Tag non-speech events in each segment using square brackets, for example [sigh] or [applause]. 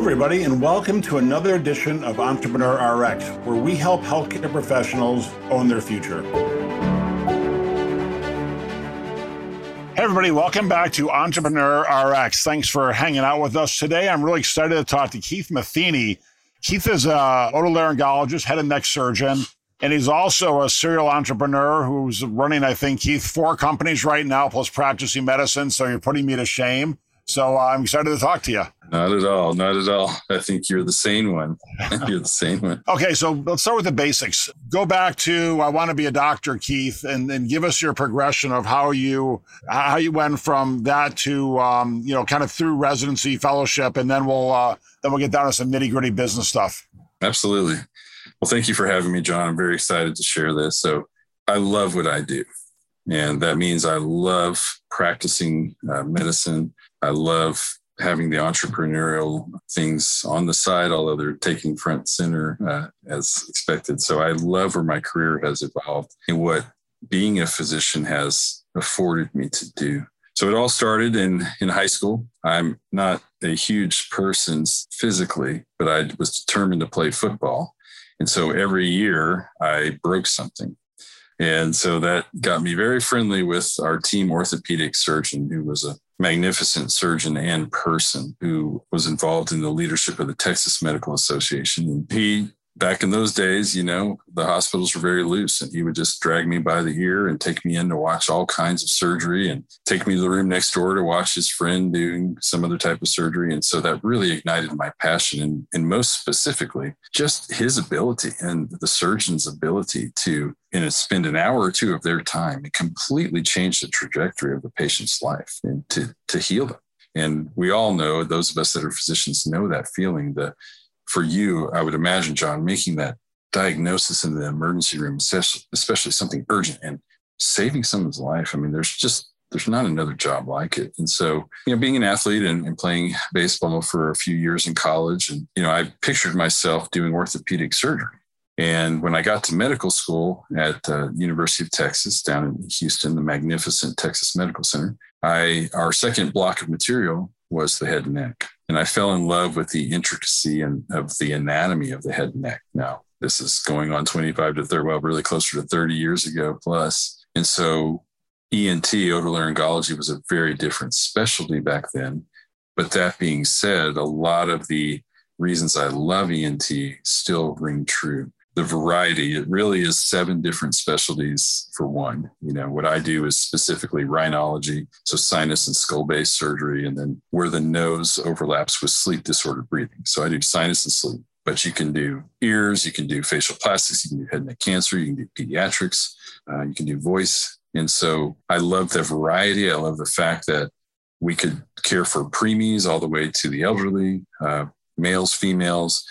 everybody, and welcome to another edition of Entrepreneur RX, where we help healthcare professionals own their future. Hey, everybody, welcome back to Entrepreneur RX. Thanks for hanging out with us today. I'm really excited to talk to Keith Matheny. Keith is a otolaryngologist, head and neck surgeon, and he's also a serial entrepreneur who's running, I think, Keith, four companies right now, plus practicing medicine. So you're putting me to shame. So uh, I'm excited to talk to you. Not at all. Not at all. I think you're the sane one. [laughs] you're the sane one. Okay, so let's start with the basics. Go back to I want to be a doctor, Keith, and, and give us your progression of how you how you went from that to um, you know kind of through residency, fellowship, and then we'll uh, then we'll get down to some nitty gritty business stuff. Absolutely. Well, thank you for having me, John. I'm very excited to share this. So I love what I do. And that means I love practicing uh, medicine. I love having the entrepreneurial things on the side, although they're taking front center uh, as expected. So I love where my career has evolved and what being a physician has afforded me to do. So it all started in, in high school. I'm not a huge person physically, but I was determined to play football. And so every year I broke something. And so that got me very friendly with our team orthopedic surgeon, who was a magnificent surgeon and person who was involved in the leadership of the Texas Medical Association. And he, back in those days, you know, the hospitals were very loose and he would just drag me by the ear and take me in to watch all kinds of surgery and take me to the room next door to watch his friend doing some other type of surgery. And so that really ignited my passion and, and most specifically, just his ability and the surgeon's ability to and spend an hour or two of their time and completely change the trajectory of the patient's life and to, to heal them. And we all know, those of us that are physicians know that feeling that for you, I would imagine, John, making that diagnosis in the emergency room, especially something urgent and saving someone's life. I mean, there's just, there's not another job like it. And so, you know, being an athlete and, and playing baseball for a few years in college, and, you know, I pictured myself doing orthopedic surgery and when I got to medical school at uh, University of Texas down in Houston, the magnificent Texas Medical Center, I our second block of material was the head and neck, and I fell in love with the intricacy and of the anatomy of the head and neck. Now this is going on 25 to 30, well, really closer to 30 years ago plus, and so ENT otolaryngology was a very different specialty back then. But that being said, a lot of the reasons I love ENT still ring true the variety. It really is seven different specialties for one. You know, what I do is specifically rhinology, so sinus and skull base surgery, and then where the nose overlaps with sleep disordered breathing. So I do sinus and sleep, but you can do ears, you can do facial plastics, you can do head and neck cancer, you can do pediatrics, uh, you can do voice. And so I love the variety. I love the fact that we could care for preemies all the way to the elderly, uh, males, females.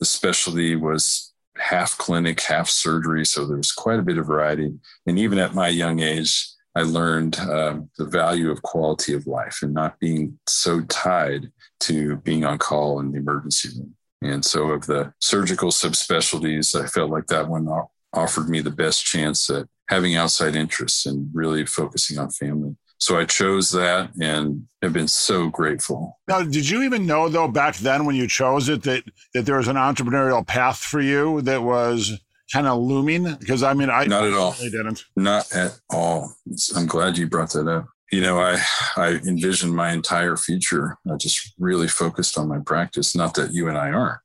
The specialty was half clinic, half surgery. So there was quite a bit of variety. And even at my young age, I learned um, the value of quality of life and not being so tied to being on call in the emergency room. And so, of the surgical subspecialties, I felt like that one offered me the best chance at having outside interests and really focusing on family. So I chose that and have been so grateful. Now, did you even know though back then when you chose it that that there was an entrepreneurial path for you that was kind of looming? Because I mean, I not at all. I didn't. Not at all. I'm glad you brought that up. You know, I I envisioned my entire future. I just really focused on my practice. Not that you and I aren't,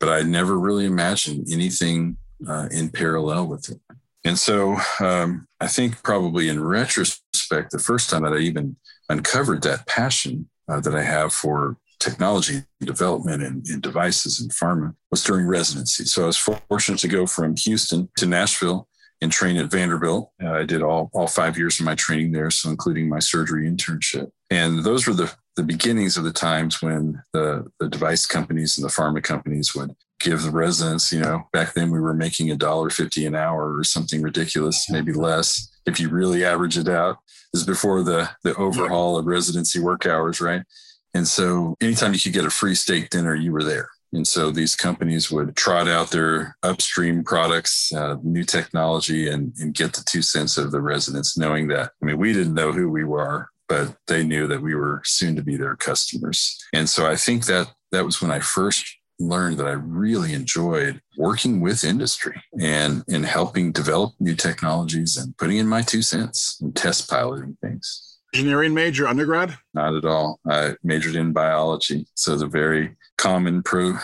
but I never really imagined anything uh, in parallel with it. And so um, I think probably in retrospect the first time that I even uncovered that passion uh, that I have for technology development and, and, devices and pharma was during residency. So I was fortunate to go from Houston to Nashville and train at Vanderbilt. Uh, I did all, all five years of my training there, so including my surgery internship. And those were the, the beginnings of the times when the, the device companies and the pharma companies would give the residents, you know, back then we were making a dollar fifty an hour or something ridiculous, maybe less if you really average it out is before the the overhaul of residency work hours, right? And so anytime you could get a free steak dinner, you were there. And so these companies would trot out their upstream products, uh, new technology, and, and get the two cents of the residents, knowing that, I mean, we didn't know who we were, but they knew that we were soon to be their customers. And so I think that that was when I first learned that I really enjoyed working with industry and in helping develop new technologies and putting in my two cents and test piloting things. Engineering major undergrad? Not at all. I majored in biology. So the very common pro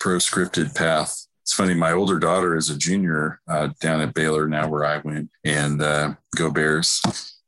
proscripted path. It's funny, my older daughter is a junior uh, down at Baylor now where I went and uh, go Bears.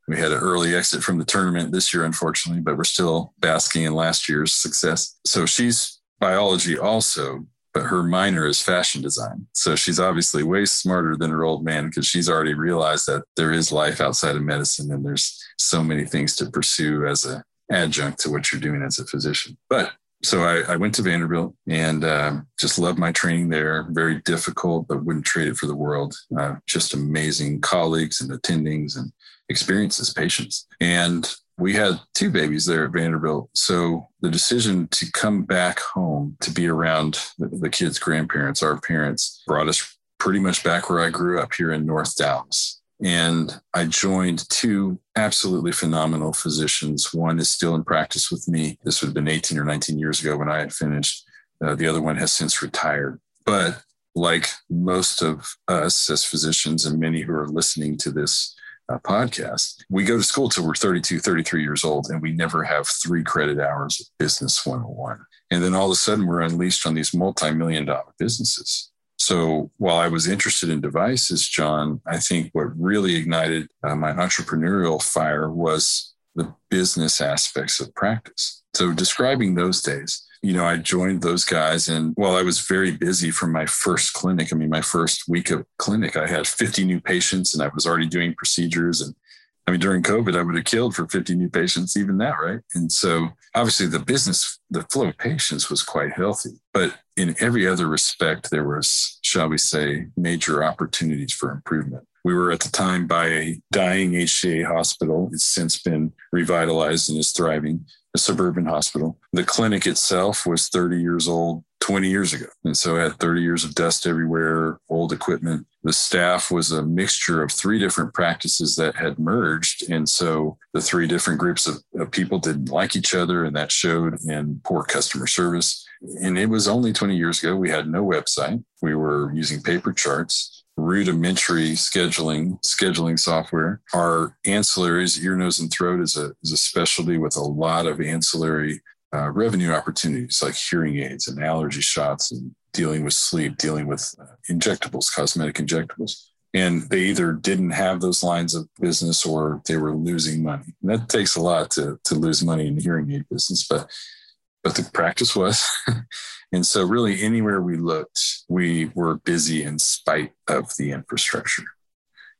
We had an early exit from the tournament this year, unfortunately, but we're still basking in last year's success. So she's biology also, but her minor is fashion design. So she's obviously way smarter than her old man because she's already realized that there is life outside of medicine and there's so many things to pursue as a adjunct to what you're doing as a physician. But so I, I went to Vanderbilt and um, just loved my training there. Very difficult, but wouldn't trade it for the world. Uh, just amazing colleagues and attendings and experiences, patients. And we had two babies there at Vanderbilt. So the decision to come back home to be around the, the kids' grandparents, our parents, brought us pretty much back where I grew up here in North Dallas. And I joined two absolutely phenomenal physicians. One is still in practice with me. This would have been 18 or 19 years ago when I had finished. Uh, the other one has since retired. But like most of us as physicians and many who are listening to this uh, podcast, we go to school till we're 32, 33 years old, and we never have three credit hours of business 101. And then all of a sudden, we're unleashed on these multi million dollar businesses. So while I was interested in devices, John, I think what really ignited uh, my entrepreneurial fire was the business aspects of practice. So describing those days, you know, I joined those guys. And while I was very busy from my first clinic, I mean, my first week of clinic, I had 50 new patients and I was already doing procedures. And I mean, during COVID, I would have killed for 50 new patients, even that, right? And so obviously the business, the flow of patients was quite healthy. But in every other respect, there was, shall we say, major opportunities for improvement. We were at the time by a dying HCA hospital. It's since been revitalized and is thriving a suburban hospital. The clinic itself was 30 years old 20 years ago. And so had 30 years of dust everywhere, old equipment. The staff was a mixture of three different practices that had merged. And so the three different groups of, of people didn't like each other, and that showed in poor customer service. And it was only 20 years ago. We had no website. We were using paper charts rudimentary scheduling scheduling software. Our ancillaries, ear, nose, and throat is a is a specialty with a lot of ancillary uh, revenue opportunities like hearing aids and allergy shots and dealing with sleep, dealing with uh, injectables, cosmetic injectables. And they either didn't have those lines of business or they were losing money. And that takes a lot to, to lose money in the hearing aid business, but but the practice was. [laughs] and so really anywhere we looked, we were busy in spite of the infrastructure.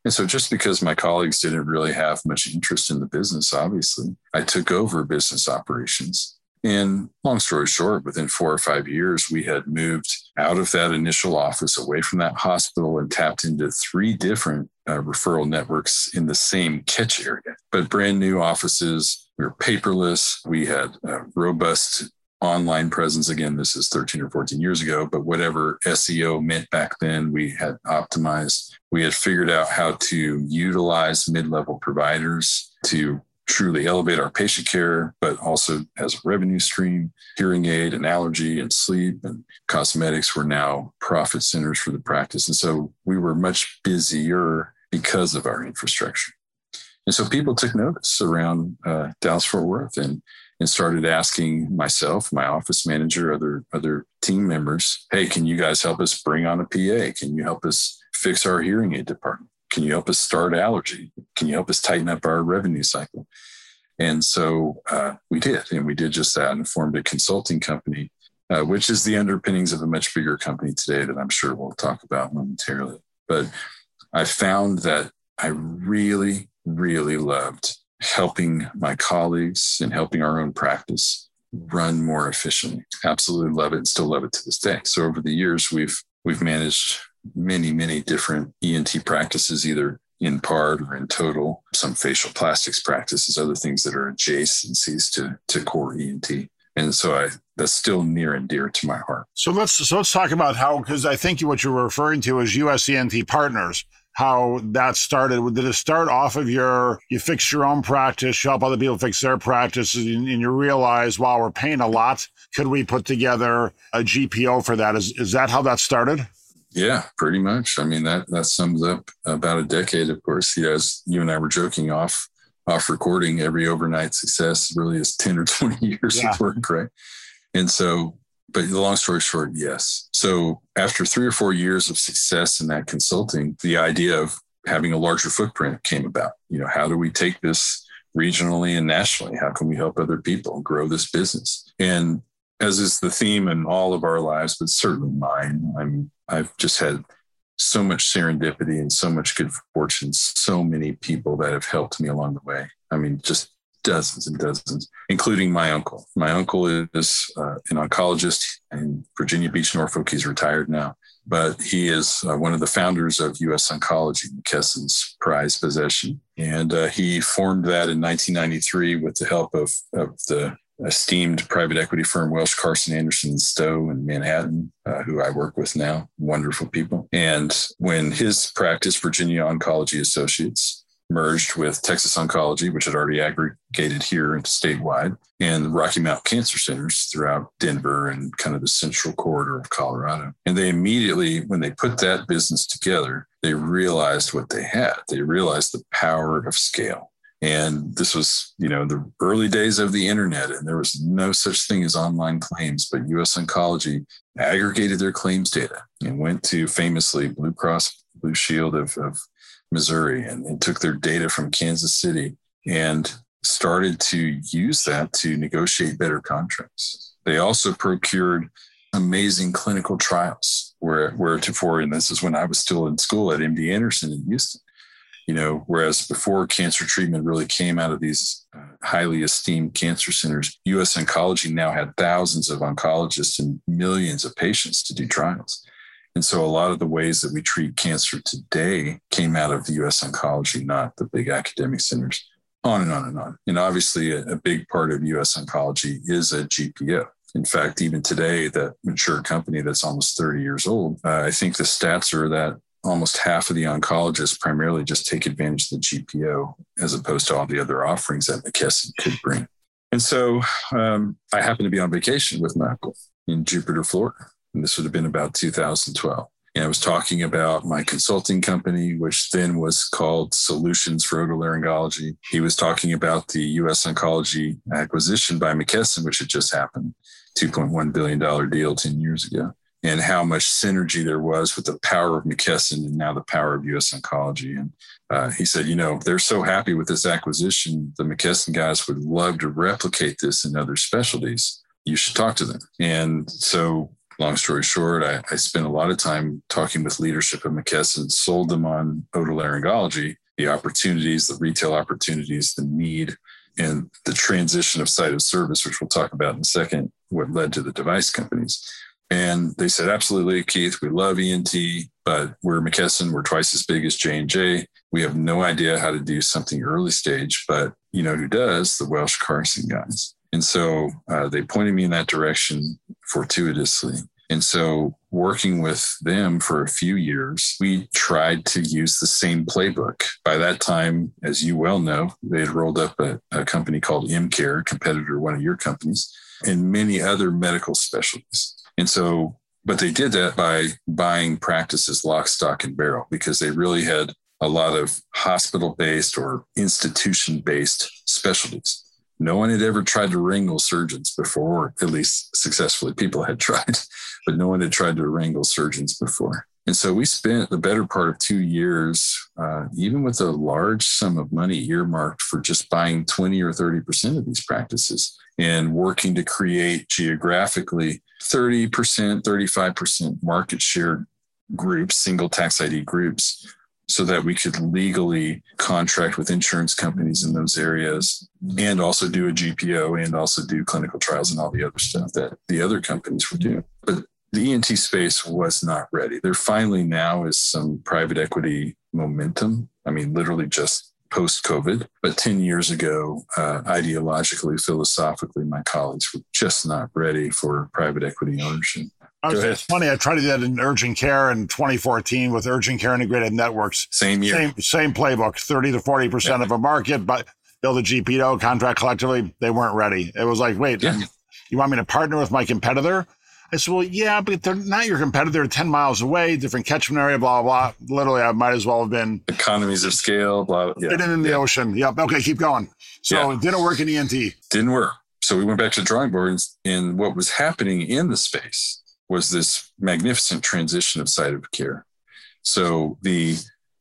And so just because my colleagues didn't really have much interest in the business, obviously, I took over business operations. And long story short, within four or five years, we had moved out of that initial office, away from that hospital, and tapped into three different uh, referral networks in the same catch area, but brand new offices. We were paperless. We had robust online presence. Again, this is 13 or 14 years ago, but whatever SEO meant back then, we had optimized. We had figured out how to utilize mid level providers to truly elevate our patient care, but also as a revenue stream. Hearing aid and allergy and sleep and cosmetics were now profit centers for the practice. And so we were much busier because of our infrastructure. And so people took notice around uh, Dallas Fort Worth and and started asking myself, my office manager, other other team members, "Hey, can you guys help us bring on a PA? Can you help us fix our hearing aid department? Can you help us start allergy? Can you help us tighten up our revenue cycle?" And so uh, we did, and we did just that, and formed a consulting company, uh, which is the underpinnings of a much bigger company today that I'm sure we'll talk about momentarily. But I found that I really, really loved helping my colleagues and helping our own practice run more efficiently. Absolutely love it and still love it to this day. So over the years, we've we've managed many, many different ENT practices, either in part or in total, some facial plastics practices, other things that are adjacencies to, to core ENT. And so I that's still near and dear to my heart. So let's so let's talk about how because I think what you're referring to is US ENT partners how that started. Did it start off of your, you fix your own practice, you help other people fix their practices, and, and you realize, wow, we're paying a lot. Could we put together a GPO for that? Is, is that how that started? Yeah, pretty much. I mean, that, that sums up about a decade, of course. You know, as you and I were joking off, off recording, every overnight success really is 10 or 20 [laughs] years yeah. of work, right? And so but the long story short, yes. So after three or four years of success in that consulting, the idea of having a larger footprint came about. You know, how do we take this regionally and nationally? How can we help other people grow this business? And as is the theme in all of our lives, but certainly mine, I'm I've just had so much serendipity and so much good fortune, so many people that have helped me along the way. I mean, just dozens and dozens, including my uncle. My uncle is uh, an oncologist in Virginia Beach, Norfolk. He's retired now, but he is uh, one of the founders of U.S. Oncology, McKesson's prized possession. And uh, he formed that in 1993 with the help of, of the esteemed private equity firm Welsh Carson Anderson Stowe in Manhattan, uh, who I work with now. Wonderful people. And when his practice, Virginia Oncology Associates, merged with Texas Oncology, which had already aggregated here into statewide, and the Rocky Mountain Cancer Centers throughout Denver and kind of the central corridor of Colorado. And they immediately, when they put that business together, they realized what they had. They realized the power of scale. And this was, you know, the early days of the internet, and there was no such thing as online claims. But US Oncology aggregated their claims data and went to famously Blue Cross Blue Shield of, of Missouri and, and took their data from Kansas City and started to use that to negotiate better contracts. They also procured amazing clinical trials where where before, and this is when I was still in school at MD Anderson in Houston. You know, whereas before cancer treatment really came out of these uh, highly esteemed cancer centers, U.S. Oncology now had thousands of oncologists and millions of patients to do trials. And so a lot of the ways that we treat cancer today came out of the US oncology, not the big academic centers, on and on and on. And obviously, a, a big part of US oncology is a GPO. In fact, even today, that mature company that's almost 30 years old, uh, I think the stats are that almost half of the oncologists primarily just take advantage of the GPO as opposed to all the other offerings that McKesson could bring. And so um, I happened to be on vacation with uncle in Jupiter, Florida. And this would have been about 2012. And I was talking about my consulting company, which then was called Solutions for Otolaryngology. He was talking about the US Oncology acquisition by McKesson, which had just happened, $2.1 billion deal 10 years ago, and how much synergy there was with the power of McKesson and now the power of US Oncology. And uh, he said, you know, they're so happy with this acquisition. The McKesson guys would love to replicate this in other specialties. You should talk to them. And so long story short, I, I, spent a lot of time talking with leadership at McKesson, sold them on otolaryngology, the opportunities, the retail opportunities, the need, and the transition of site of service, which we'll talk about in a second, what led to the device companies. And they said, absolutely, Keith, we love ENT, but we're McKesson, we're twice as big as J&J. We have no idea how to do something early stage, but you know who does? The Welsh Carson guys. And so uh, they pointed me in that direction fortuitously. And so, working with them for a few years, we tried to use the same playbook. By that time, as you well know, they had rolled up a, a company called MCare, a competitor, one of your companies, and many other medical specialties. And so, but they did that by buying practices lock, stock, and barrel because they really had a lot of hospital based or institution based specialties. No one had ever tried to wrangle surgeons before, at least successfully. People had tried, [laughs] but no one had tried to wrangle surgeons before. And so we spent the better part of two years, uh, even with a large sum of money earmarked for just buying 20 or 30% of these practices and working to create geographically 30%, 35% market share groups, single tax ID groups so that we could legally contract with insurance companies in those areas and also do a GPO and also do clinical trials and all the other stuff that the other companies were doing. But the ENT space was not ready. There finally now is some private equity momentum. I mean, literally just post COVID. But 10 years ago, uh, ideologically, philosophically, my colleagues were just not ready for private equity ownership. It's funny. I tried to do that in urgent care in 2014 with urgent care integrated networks. Same year. Same, same playbook, 30 to 40% yeah. of a market, but build a GPO contract collectively. They weren't ready. It was like, wait, yeah. you want me to partner with my competitor? I said, well, yeah, but they're not your competitor. They're 10 miles away, different catchment area, blah, blah, blah. Literally, I might as well have been. Economies of scale, blah, blah. Yeah. in the yeah. ocean. Yep. Okay, keep going. So yeah. it didn't work in ENT. Didn't work. So we went back to the drawing boards, and what was happening in the space was this magnificent transition of site of care. So the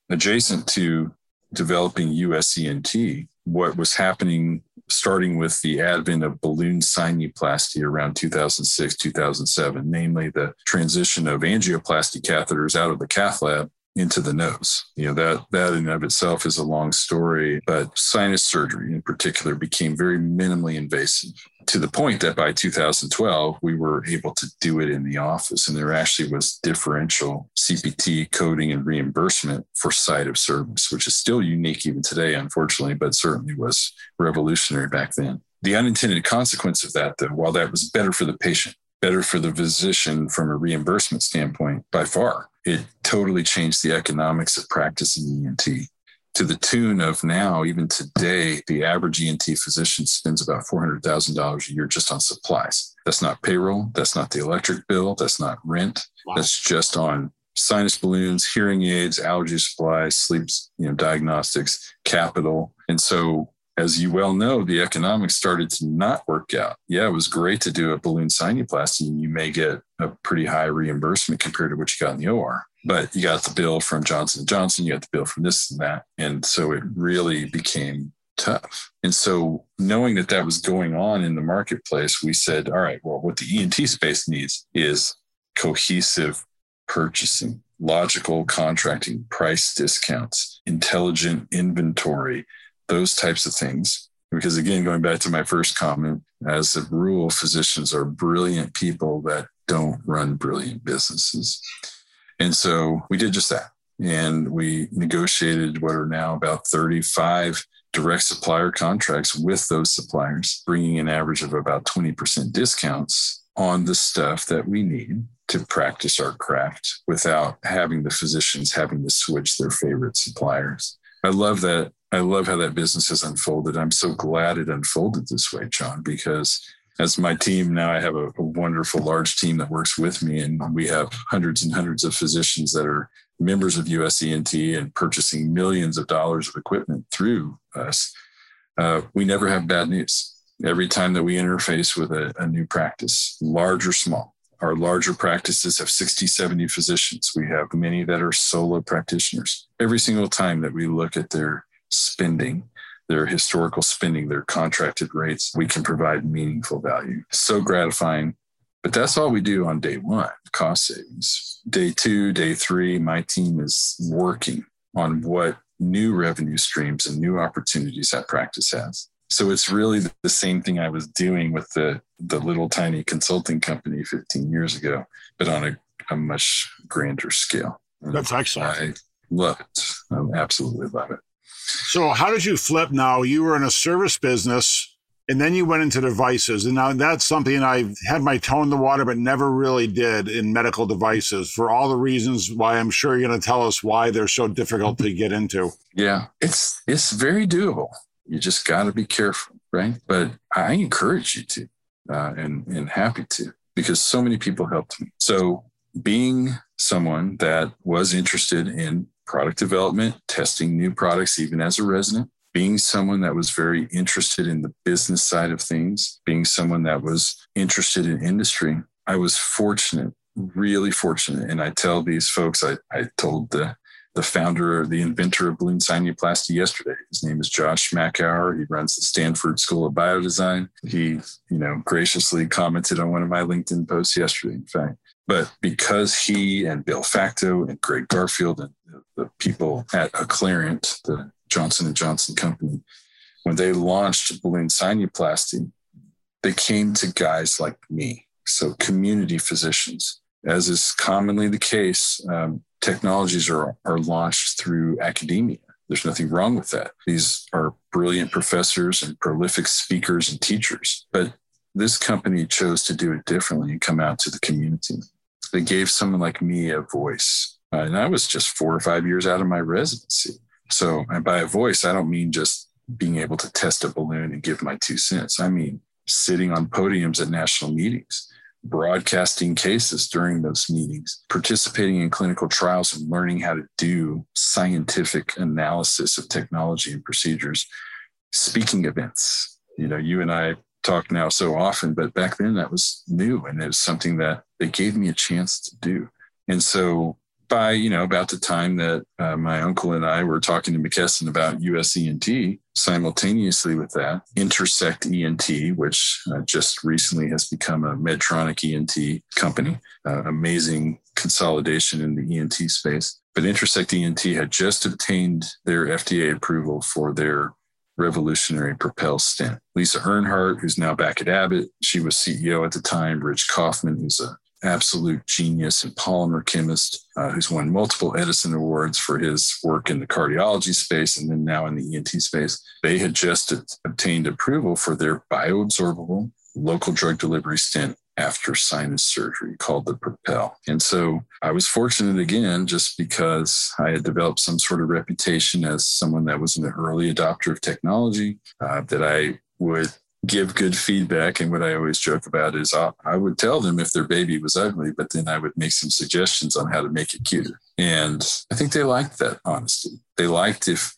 adjacent to developing USENT, what was happening starting with the advent of balloon sinuplasty around 2006, 2007, namely the transition of angioplasty catheters out of the cath lab into the nose. You know, that that in and of itself is a long story, but sinus surgery in particular became very minimally invasive to the point that by 2012 we were able to do it in the office and there actually was differential CPT coding and reimbursement for site of service, which is still unique even today unfortunately, but certainly was revolutionary back then. The unintended consequence of that though, while that was better for the patient, better for the physician from a reimbursement standpoint by far. It totally changed the economics of practicing ENT to the tune of now, even today, the average ENT physician spends about $400,000 a year just on supplies. That's not payroll. That's not the electric bill. That's not rent. Wow. That's just on sinus balloons, hearing aids, allergy supplies, sleep, you know, diagnostics, capital. And so as you well know, the economics started to not work out. Yeah, it was great to do a balloon sinuplasty, and you may get a pretty high reimbursement compared to what you got in the OR. But you got the bill from Johnson Johnson, you got the bill from this and that, and so it really became tough. And so, knowing that that was going on in the marketplace, we said, all right, well, what the ENT space needs is cohesive purchasing, logical contracting, price discounts, intelligent inventory those types of things. Because again, going back to my first comment, as a rule, physicians are brilliant people that don't run brilliant businesses. And so we did just that. And we negotiated what are now about 35 direct supplier contracts with those suppliers, bringing an average of about 20% discounts on the stuff that we need to practice our craft without having the physicians having to switch their favorite suppliers. I love that I love how that business has unfolded. I'm so glad it unfolded this way, John, because as my team now, I have a, a, wonderful large team that works with me, and we have hundreds and hundreds of physicians that are members of USENT and purchasing millions of dollars of equipment through us. Uh, we never have bad news. Every time that we interface with a, a new practice, large or small, our larger practices have 60, 70 physicians. We have many that are solo practitioners. Every single time that we look at their spending, their historical spending, their contracted rates, we can provide meaningful value. So gratifying. But that's all we do on day one cost savings. Day two, day three, my team is working on what new revenue streams and new opportunities that practice has. So it's really the same thing I was doing with the the little tiny consulting company 15 years ago, but on a, a much grander scale. That's excellent. I love it. I absolutely love it. So how did you flip now? You were in a service business and then you went into devices. And now that's something I've had my toe in the water, but never really did in medical devices for all the reasons why I'm sure you're going to tell us why they're so difficult to get into. Yeah, it's, it's very doable. You just got to be careful, right? But I encourage you to, uh, and, and happy to, because so many people helped me. So being someone that was interested in product development, testing new products, even as a resident, being someone that was very interested in the business side of things, being someone that was interested in industry, I was fortunate, really fortunate. And I tell these folks, I, I told the the founder, the inventor of balloon sinuplasty yesterday. His name is Josh Makower. He runs the Stanford School of Biodesign. He, you know, graciously commented on one of my LinkedIn posts yesterday, in fact. But because he and Bill Facteau and Greg Garfield and the people at Acclarent, the Johnson and Johnson company, when they launched balloon sinuplasty, they came to guys like me, so community physicians. As is commonly the case, um, technologies are, are launched through academia. There's nothing wrong with that. These are brilliant professors and prolific speakers and teachers. But this company chose to do it differently and come out to the community. they gave someone like me a voice. Uh, and I was just four or five years out of my residency. So, and by a voice, I don't mean just being able to test a balloon and give my two cents. I mean, sitting on podiums at national meetings, broadcasting cases during those meetings, participating in clinical trials and learning how to do scientific analysis of technology and procedures, speaking events. You know, you and I talk now so often, but back then that was new and it was something that they gave me a chance to do. And so by you know about the time that uh, my uncle and I were talking to McKesson about US ENT, simultaneously with that, Intersect ENT, which uh, just recently has become a Medtronic ENT company, uh, amazing consolidation in the ENT space. But Intersect ENT had just obtained their FDA approval for their revolutionary Propel stent. Lisa Earnhardt, who's now back at Abbott, she was CEO at the time. Rich Kaufman, who's a absolute genius and polymer chemist uh, who's won multiple Edison Awards for his work in the cardiology space and then now in the ENT space. They had just obtained approval for their bioabsorbable local drug delivery stent after sinus surgery called the Propel. And so I was fortunate again, just because I had developed some sort of reputation as someone that was an early adopter of technology, uh, that I would give good feedback. And what I always joke about is uh, I would tell them if their baby was ugly, but then I would make some suggestions on how to make it cuter. And I think they liked that honesty. They liked if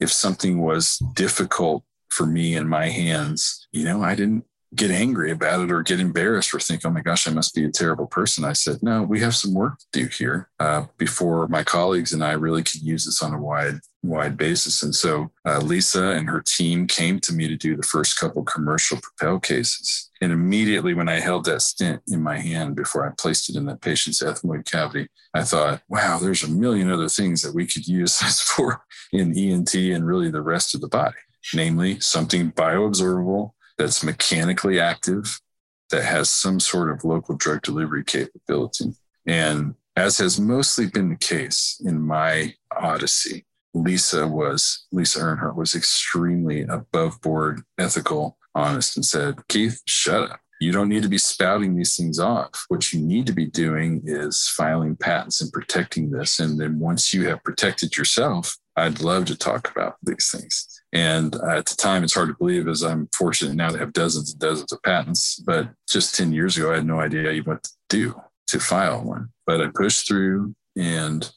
if something was difficult for me in my hands, you know, I didn't get angry about it or get embarrassed or think, oh my gosh, I must be a terrible person. I said, no, we have some work to do here uh, before my colleagues and I really can use this on a wide, wide basis. And so uh, Lisa and her team came to me to do the first couple commercial propel cases. And immediately when I held that stent in my hand before I placed it in that patient's ethmoid cavity, I thought, wow, there's a million other things that we could use [laughs] this for in ENT and really the rest of the body, namely something bioabsorbable that's mechanically active, that has some sort of local drug delivery capability. And as has mostly been the case in my odyssey, Lisa was, Lisa Earnhardt was extremely above board, ethical, honest, and said, Keith, shut up. You don't need to be spouting these things off. What you need to be doing is filing patents and protecting this. And then once you have protected yourself, I'd love to talk about these things. And at the time, it's hard to believe as I'm fortunate now to have dozens and dozens of patents. But just 10 years ago, I had no idea even what to do to file one. But I pushed through and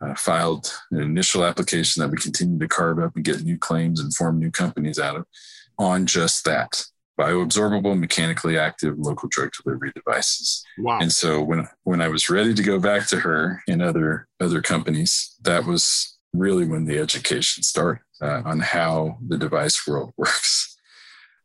uh, filed an initial application that we continue to carve up and get new claims and form new companies out of on just that bioabsorbable, mechanically active local drug delivery devices. Wow. And so when when I was ready to go back to her and other other companies, that was really when the education started uh, on how the device world [laughs] works.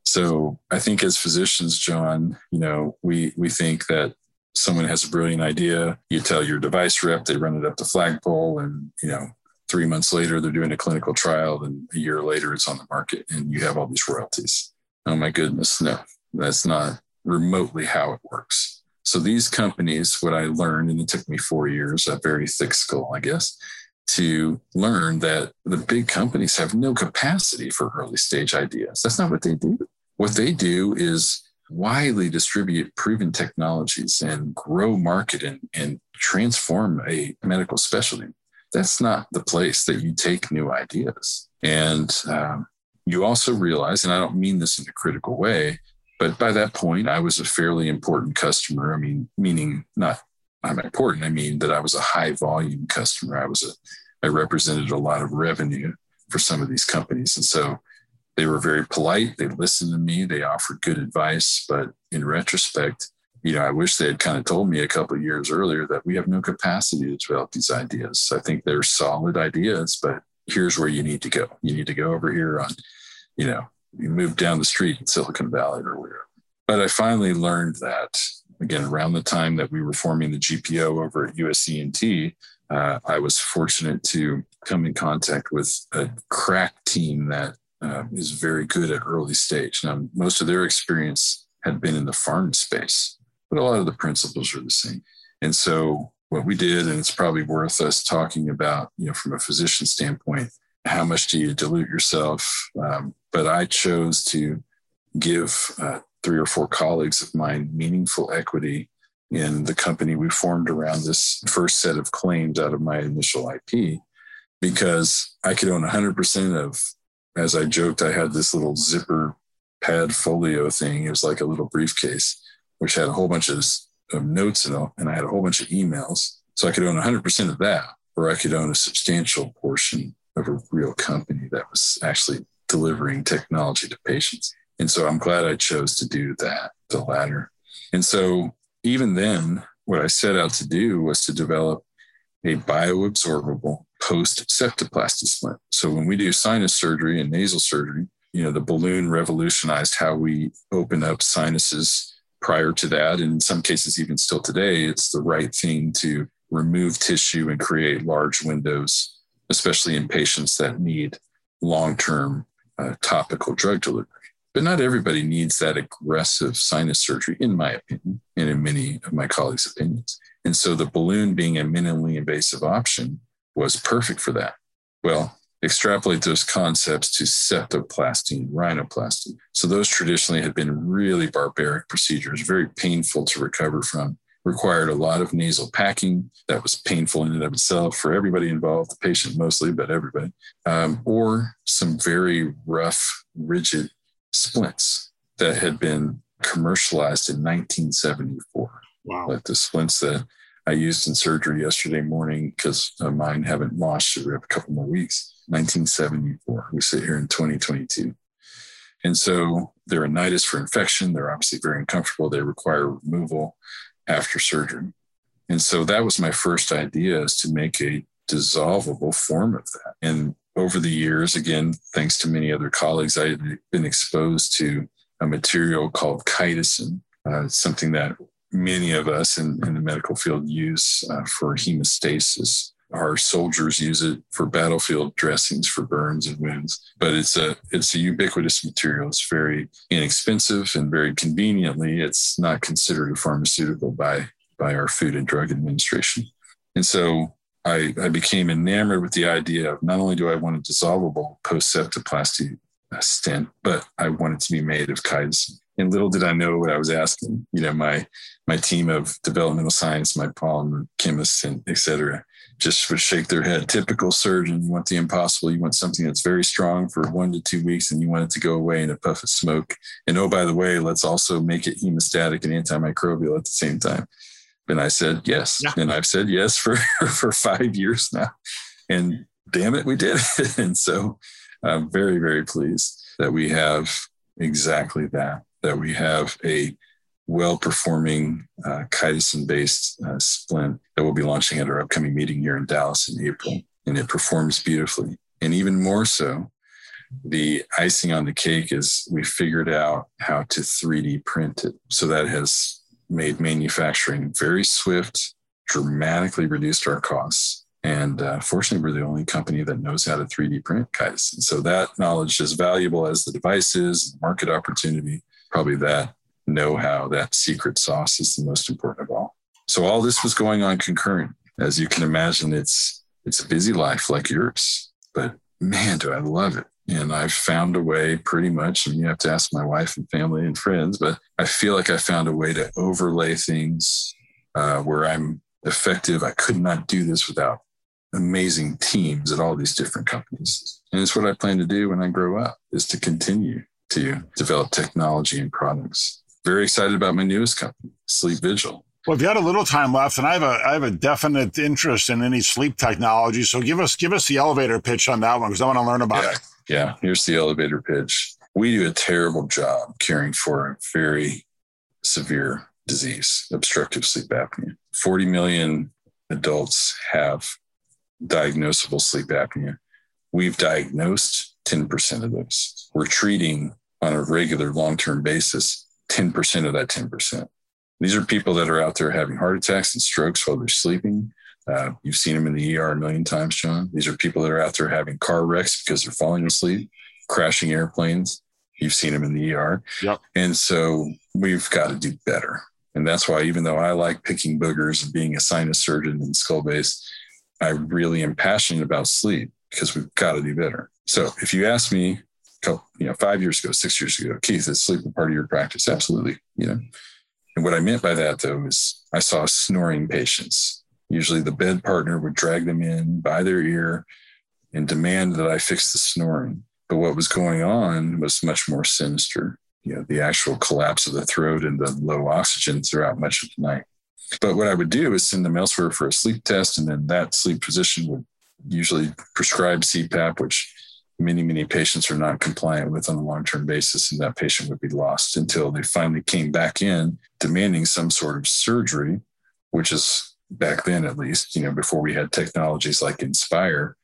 So I think as physicians, John, you know, we we think that someone has a brilliant idea, you tell your device rep, they run it up the flagpole, and you know, three months later they're doing a clinical trial, and a year later it's on the market, and you have all these royalties. Oh my goodness, no, that's not remotely how it works. So these companies, what I learned, and it took me four years, a very thick skull, I guess, to learn that the big companies have no capacity for early stage ideas. That's not what they do. What they do is widely distribute proven technologies and grow market and, and transform a medical specialty. That's not the place that you take new ideas. And um, you also realize, and I don't mean this in a critical way, but by that point, I was a fairly important customer. I mean, meaning not I'm important. I mean that I was a high volume customer. I was a, I represented a lot of revenue for some of these companies. And so they were very polite. They listened to me. They offered good advice. But in retrospect, you know, I wish they had kind of told me a couple of years earlier that we have no capacity to develop these ideas. I think they're solid ideas, but here's where you need to go. You need to go over here on, you know, you move down the street in Silicon Valley or wherever. But I finally learned that again, around the time that we were forming the GPO over at USENT, uh, I was fortunate to come in contact with a crack team that uh, is very good at early stage. Now, most of their experience had been in the farm space, but a lot of the principles are the same. And so, what we did, and it's probably worth us talking about, you know, from a physician standpoint, how much do you dilute yourself? Um, but I chose to give uh, three or four colleagues of mine meaningful equity in the company we formed around this first set of claims out of my initial IP because I could own 100% of, as I joked, I had this little zipper pad folio thing. It was like a little briefcase, which had a whole bunch of, of notes in it, and I had a whole bunch of emails. So I could own 100% of that, or I could own a substantial portion of a real company that was actually delivering technology to patients. And so I'm glad I chose to do that, the latter. And so even then, what I set out to do was to develop a bioabsorbable post septoplasty splint. So when we do sinus surgery and nasal surgery, you know, the balloon revolutionized how we open up sinuses prior to that. And in some cases, even still today, it's the right thing to remove tissue and create large windows, especially in patients that need long term uh, topical drug delivery. But not everybody needs that aggressive sinus surgery, in my opinion, and in many of my colleagues' opinions. And so the balloon being a minimally invasive option was perfect for that. Well, extrapolate those concepts to septoplasty and rhinoplasty. So those traditionally had been really barbaric procedures, very painful to recover from, required a lot of nasal packing that was painful in and of itself for everybody involved, the patient mostly, but everybody, um, or some very rough, rigid splints that had been commercialized in 1974. Wow. Like the splints that I used in surgery yesterday morning because uh, mine haven't washed for a couple more weeks. 1974. We sit here in 2022. And so they're a nidus for infection. They're obviously very uncomfortable. They require removal after surgery. And so that was my first idea is to make a dissolvable form of that. And over the years, again, thanks to many other colleagues, I had been exposed to a material called chitosan, uh, something that many of us in, in the medical field use uh, for hemostasis. Our soldiers use it for battlefield dressings for burns and wounds, but it's a it's a ubiquitous material. It's very inexpensive and very conveniently, it's not considered a pharmaceutical by by our Food and Drug Administration. And so I, I became enamored with the idea of not only do I want a dissolvable post septoplasty stent, but I want it to be made of chitosan. And little did I know what I was asking. You know, my my team of developmental science, my polymer chemists, and et cetera, just would shake their head. Typical surgeon, you want the impossible. You want something that's very strong for one to two weeks, and you want it to go away in a puff of smoke. And oh, by the way, let's also make it hemostatic and antimicrobial at the same time. And I said yes. Yeah. And I've said yes for, [laughs] for five years now. And damn it, we did it. [laughs] and so I'm very, very pleased that we have exactly that, that we have a well performing uh, chitosan based uh, splint that we'll be launching at our upcoming meeting here in Dallas in April. And it performs beautifully. And even more so, the icing on the cake is we figured out how to 3D print it. So that has made manufacturing very swift, dramatically reduced our costs. And uh, fortunately, we're the only company that knows how to 3D print guys. And so that knowledge is valuable as the devices, market opportunity, probably that know how, that secret sauce is the most important of all. So all this was going on concurrent. As you can imagine, it's it's a busy life like yours, but man, do I love it and I've found a way pretty much, and you have to ask my wife and family and friends, but I feel like I found a way to overlay things uh, where I'm effective. I could not do this without amazing teams at all these different companies. And it's what I plan to do when I grow up is to continue to develop technology and products. Very excited about my newest company, Sleep Vigil. Well, if you had a little time left, and I have a I have a definite interest in any sleep technology, so give us give us the elevator pitch on that one because I want to learn about yeah. it. Yeah, here's the elevator pitch. We do a terrible job caring for a very severe disease, obstructive sleep apnea. 40 million adults have diagnosable sleep apnea. We've diagnosed 10% of those. We're treating on a regular long term basis 10% of that 10%. These are people that are out there having heart attacks and strokes while they're sleeping. Uh, you've seen them in the ER a million times, John. These are people that are out there having car wrecks because they're falling asleep, crashing airplanes. You've seen them in the ER. Yep. And so we've got to do better. And that's why, even though I like picking boogers and being a sinus surgeon and skull base, I really am passionate about sleep because we've got to do better. So if you ask me, couple, you know, five years ago, six years ago, Keith, is sleep a part of your practice? Absolutely. You know, And what I meant by that, though, is I saw snoring patients. Usually the bed partner would drag them in by their ear and demand that I fix the snoring. But what was going on was much more sinister. You know, the actual collapse of the throat and the low oxygen throughout much of the night. But what I would do is send them elsewhere for a sleep test, and then that sleep physician would usually prescribe CPAP, which many, many patients are not compliant with on a long term basis, and that patient would be lost until they finally came back in demanding some sort of surgery, which is back then, at least, you know, before we had technologies like Inspire,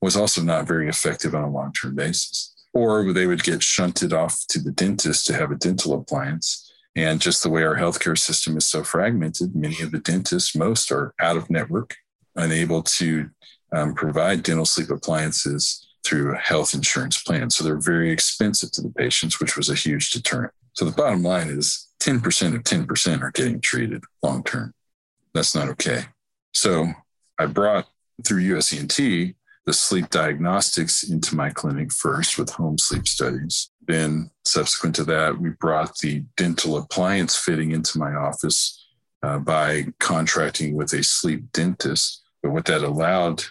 was also not very effective on a long term basis. Or they would get shunted off to the dentist to have a dental appliance. And just the way our healthcare system is so fragmented, many of the dentists, most are out of network, unable to um, provide dental sleep appliances through health insurance plan. So they're very expensive to the patients, which was a huge deterrent. So the bottom line is 10% of 10% are getting treated long term. That's not okay. So I brought through US ENT the sleep diagnostics into my clinic first with home sleep studies. Then, subsequent to that, we brought the dental appliance fitting into my office uh, by contracting with a sleep dentist. But what that allowed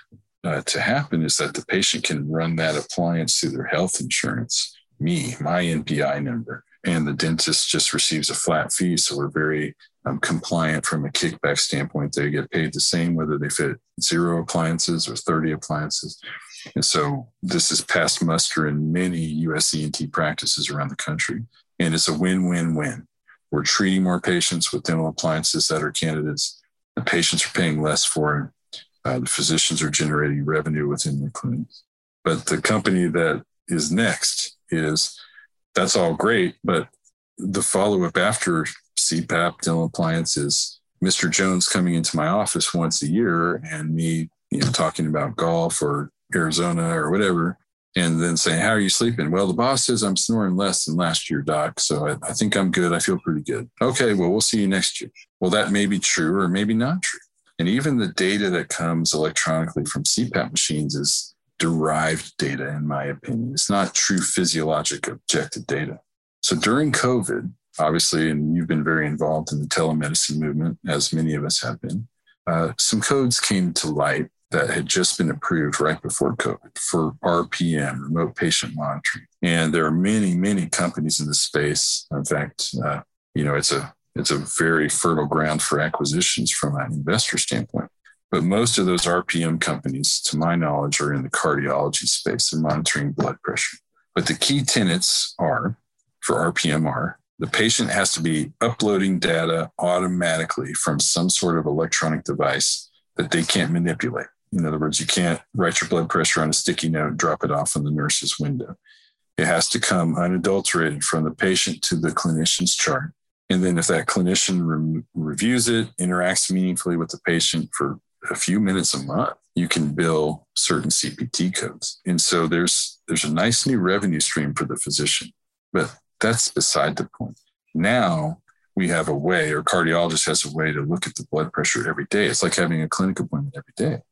uh, to happen is that the patient can run that appliance through their health insurance, me, my NPI number, and the dentist just receives a flat fee. So we're very um, compliant from a kickback standpoint. They get paid the same whether they fit zero appliances or 30 appliances. And so this is past muster in many US ENT practices around the country. And it's a win win win. We're treating more patients with dental appliances that are candidates. The patients are paying less for it. Uh, the physicians are generating revenue within their clinics. But the company that is next is that's all great, but the follow up after CPAP dental appliances, Mr. Jones coming into my office once a year and me, you know, talking about golf or Arizona or whatever, and then saying, How are you sleeping? Well, the boss says I'm snoring less than last year, doc. So I, I think I'm good. I feel pretty good. Okay, well, we'll see you next year. Well, that may be true or maybe not true. And even the data that comes electronically from CPAP machines is derived data, in my opinion. It's not true physiologic objective data. So during COVID, obviously, and you've been very involved in the telemedicine movement, as many of us have been, uh, some codes came to light that had just been approved right before COVID for RPM, remote patient monitoring. And there are many, many companies in this space. In fact, uh, you know, it's a it's a very fertile ground for acquisitions from an investor standpoint. But most of those RPM companies, to my knowledge, are in the cardiology space and monitoring blood pressure. But the key tenets are for RPM are the patient has to be uploading data automatically from some sort of electronic device that they can't manipulate. In other words, you can't write your blood pressure on a sticky note, drop it off in the nurse's window. It has to come unadulterated from the patient to the clinician's chart. And then if that clinician re- reviews it, interacts meaningfully with the patient for a few minutes a month, you can bill certain CPT codes. And so there's there's a nice new revenue stream for the physician. But that's beside the point. Now we have a way, or cardiologist has a way to look at the blood pressure every day. It's like having a clinic appointment every day.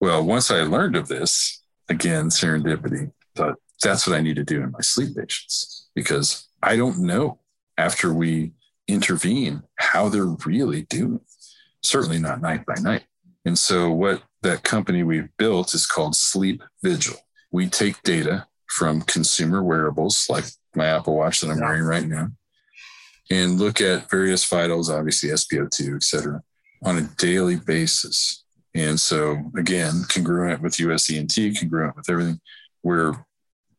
Well, once I learned of this, again, serendipity, thought that's what I need to do in my sleep patients because I don't know after we intervene how they're really doing. Certainly not night by night. And so, what that company we've built is called Sleep Vigil. We take data from consumer wearables like my Apple Watch that I'm yeah. wearing right now, and look at various vitals, obviously SpO2, et cetera, on a daily basis. And so, again, congruent with US ENT, congruent with everything, we're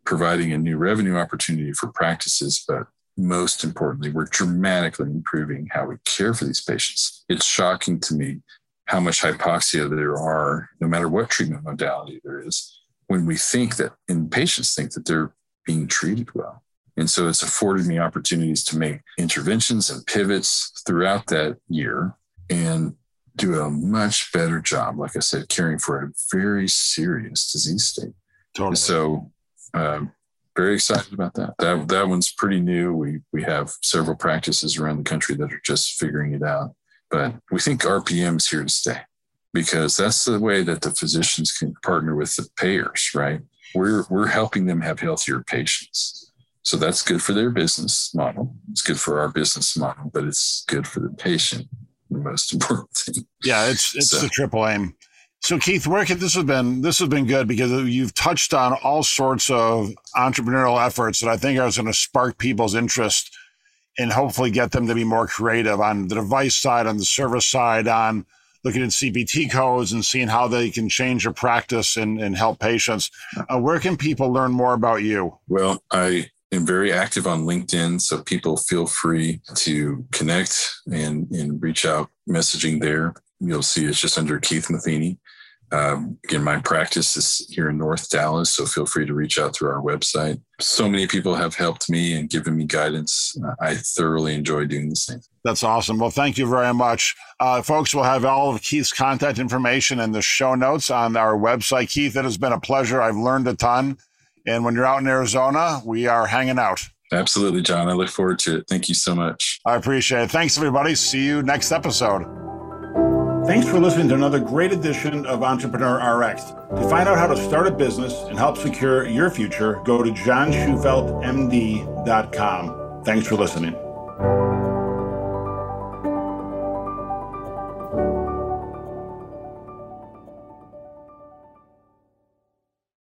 providing a new revenue opportunity for practices, but most importantly, we're dramatically improving how we care for these patients. It's shocking to me how much hypoxia there are, no matter what treatment modality there is, when we think that, and patients think that they're being treated well. And so it's afforded me opportunities to make interventions and pivots throughout that year and do a much better job, like I said, caring for a very serious disease state. Totally. So, um, very excited about that. That that one's pretty new. We we have several practices around the country that are just figuring it out, but we think RPM is here to stay because that's the way that the physicians can partner with the payers. Right? We're we're helping them have healthier patients So that's good for their business model. It's good for our business model, but it's good for the patient. The most [laughs] important thing. Yeah, it's it's so. the triple aim. So Keith, where can this has been this has been good because you've touched on all sorts of entrepreneurial efforts that I think are going to spark people's interest and hopefully get them to be more creative on the device side, on the service side, on looking at CPT codes and seeing how they can change your practice and, and help patients. Uh, where can people learn more about you? Well, I am very active on LinkedIn, so people feel free to connect and, and reach out messaging there. You'll see it's just under Keith Matheny. Um, again, my practice is here in North Dallas, so feel free to reach out through our website. So many people have helped me and given me guidance. I thoroughly enjoy doing the same. That's awesome. Well, thank you very much. Uh, folks, we'll have all of Keith's contact information in the show notes on our website. Keith, it has been a pleasure. I've learned a ton. And when you're out in Arizona, we are hanging out. Absolutely, John. I look forward to it. Thank you so much. I appreciate it. Thanks, everybody. See you next episode. Thanks for listening to another great edition of Entrepreneur RX. To find out how to start a business and help secure your future, go to johnshufeldtmd.com. Thanks for listening.